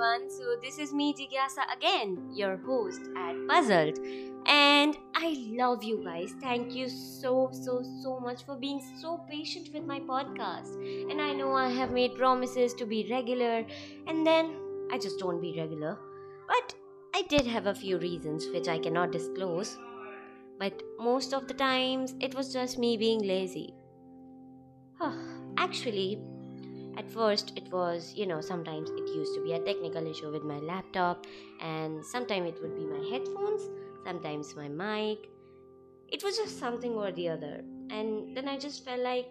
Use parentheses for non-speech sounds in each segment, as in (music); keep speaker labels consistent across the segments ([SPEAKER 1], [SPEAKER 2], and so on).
[SPEAKER 1] everyone. So, this is me, Jigyasa, again, your host at Puzzled. And I love you guys. Thank you so, so, so much for being so patient with my podcast. And I know I have made promises to be regular, and then I just don't be regular. But I did have a few reasons which I cannot disclose. But most of the times, it was just me being lazy. Actually, at first it was you know sometimes it used to be a technical issue with my laptop and sometimes it would be my headphones sometimes my mic. It was just something or the other and then i just felt like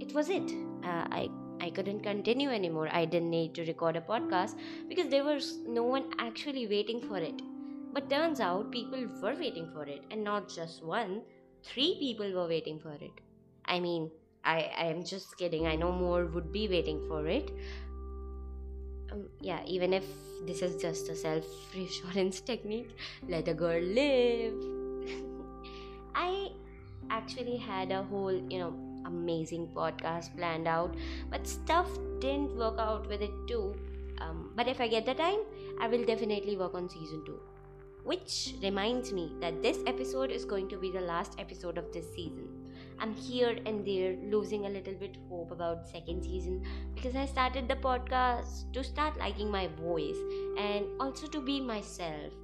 [SPEAKER 1] it was it. Uh, i i couldn't continue anymore. I didn't need to record a podcast because there was no one actually waiting for it. But turns out people were waiting for it and not just one three people were waiting for it. I mean I, I am just kidding. I know more would be waiting for it. Um, yeah, even if this is just a self reassurance (laughs) technique, let a girl live. (laughs) I actually had a whole, you know, amazing podcast planned out, but stuff didn't work out with it too. Um, but if I get the time, I will definitely work on season 2. Which reminds me that this episode is going to be the last episode of this season. I'm here and there losing a little bit hope about second season because I started the podcast to start liking my voice and also to be myself,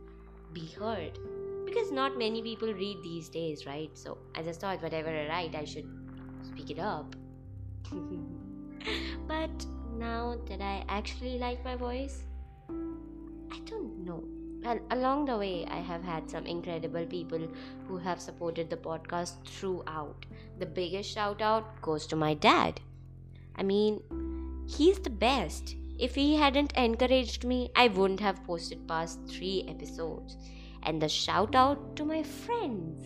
[SPEAKER 1] be heard. Because not many people read these days, right? So I just thought whatever I write, I should speak it up. (laughs) but now that I actually like my voice, I don't know and along the way, I have had some incredible people who have supported the podcast throughout. The biggest shout out goes to my dad. I mean, he's the best. If he hadn't encouraged me, I wouldn't have posted past three episodes. And the shout out to my friends.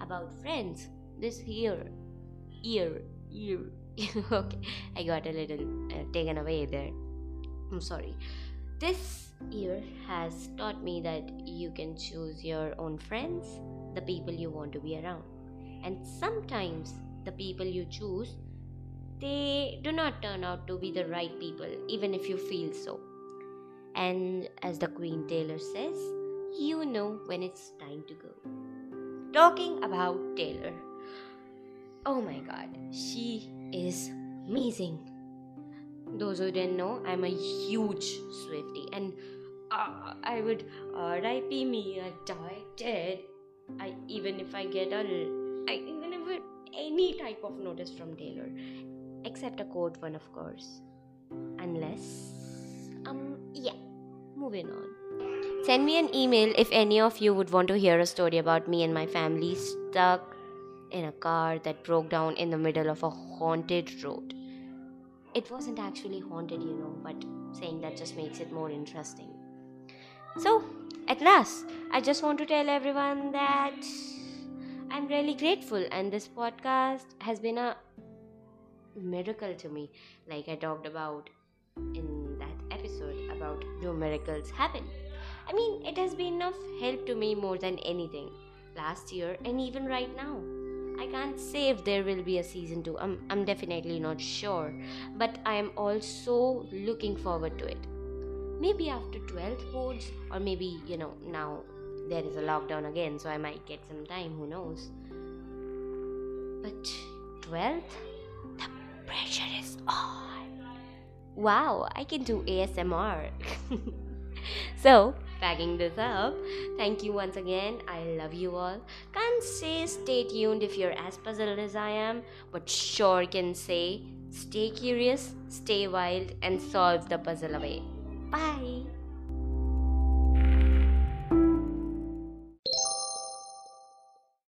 [SPEAKER 1] About friends, this year, year, year. (laughs) okay, I got a little uh, taken away there. I'm sorry. This year has taught me that you can choose your own friends, the people you want to be around. And sometimes the people you choose, they do not turn out to be the right people, even if you feel so. And as the Queen Taylor says, you know when it's time to go. Talking about Taylor. Oh my god, she is amazing those who didn't know, I'm a huge Swifty, and uh, I would RIP me, I die dead. I even if I get a, I even if any type of notice from Taylor, except a court one, of course, unless um yeah, moving on. Send me an email if any of you would want to hear a story about me and my family stuck in a car that broke down in the middle of a haunted road it wasn't actually haunted, you know, but saying that just makes it more interesting. So, at last, I just want to tell everyone that I'm really grateful, and this podcast has been a miracle to me, like I talked about in that episode about do miracles happen. I mean, it has been of help to me more than anything last year and even right now. I can't say if there will be a season 2. I'm, I'm definitely not sure. But I am also looking forward to it. Maybe after 12th boards, or maybe, you know, now there is a lockdown again, so I might get some time, who knows. But 12th? The pressure is on. Wow, I can do ASMR. (laughs) so, packing this up. Thank you once again. I love you all. Can't say stay tuned if you're as puzzled as I am, but sure can say stay curious, stay wild, and solve the puzzle away. Bye.